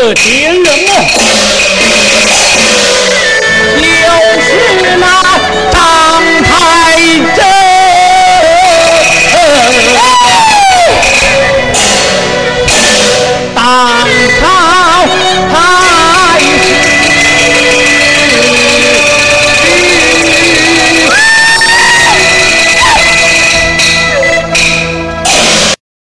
这人啊，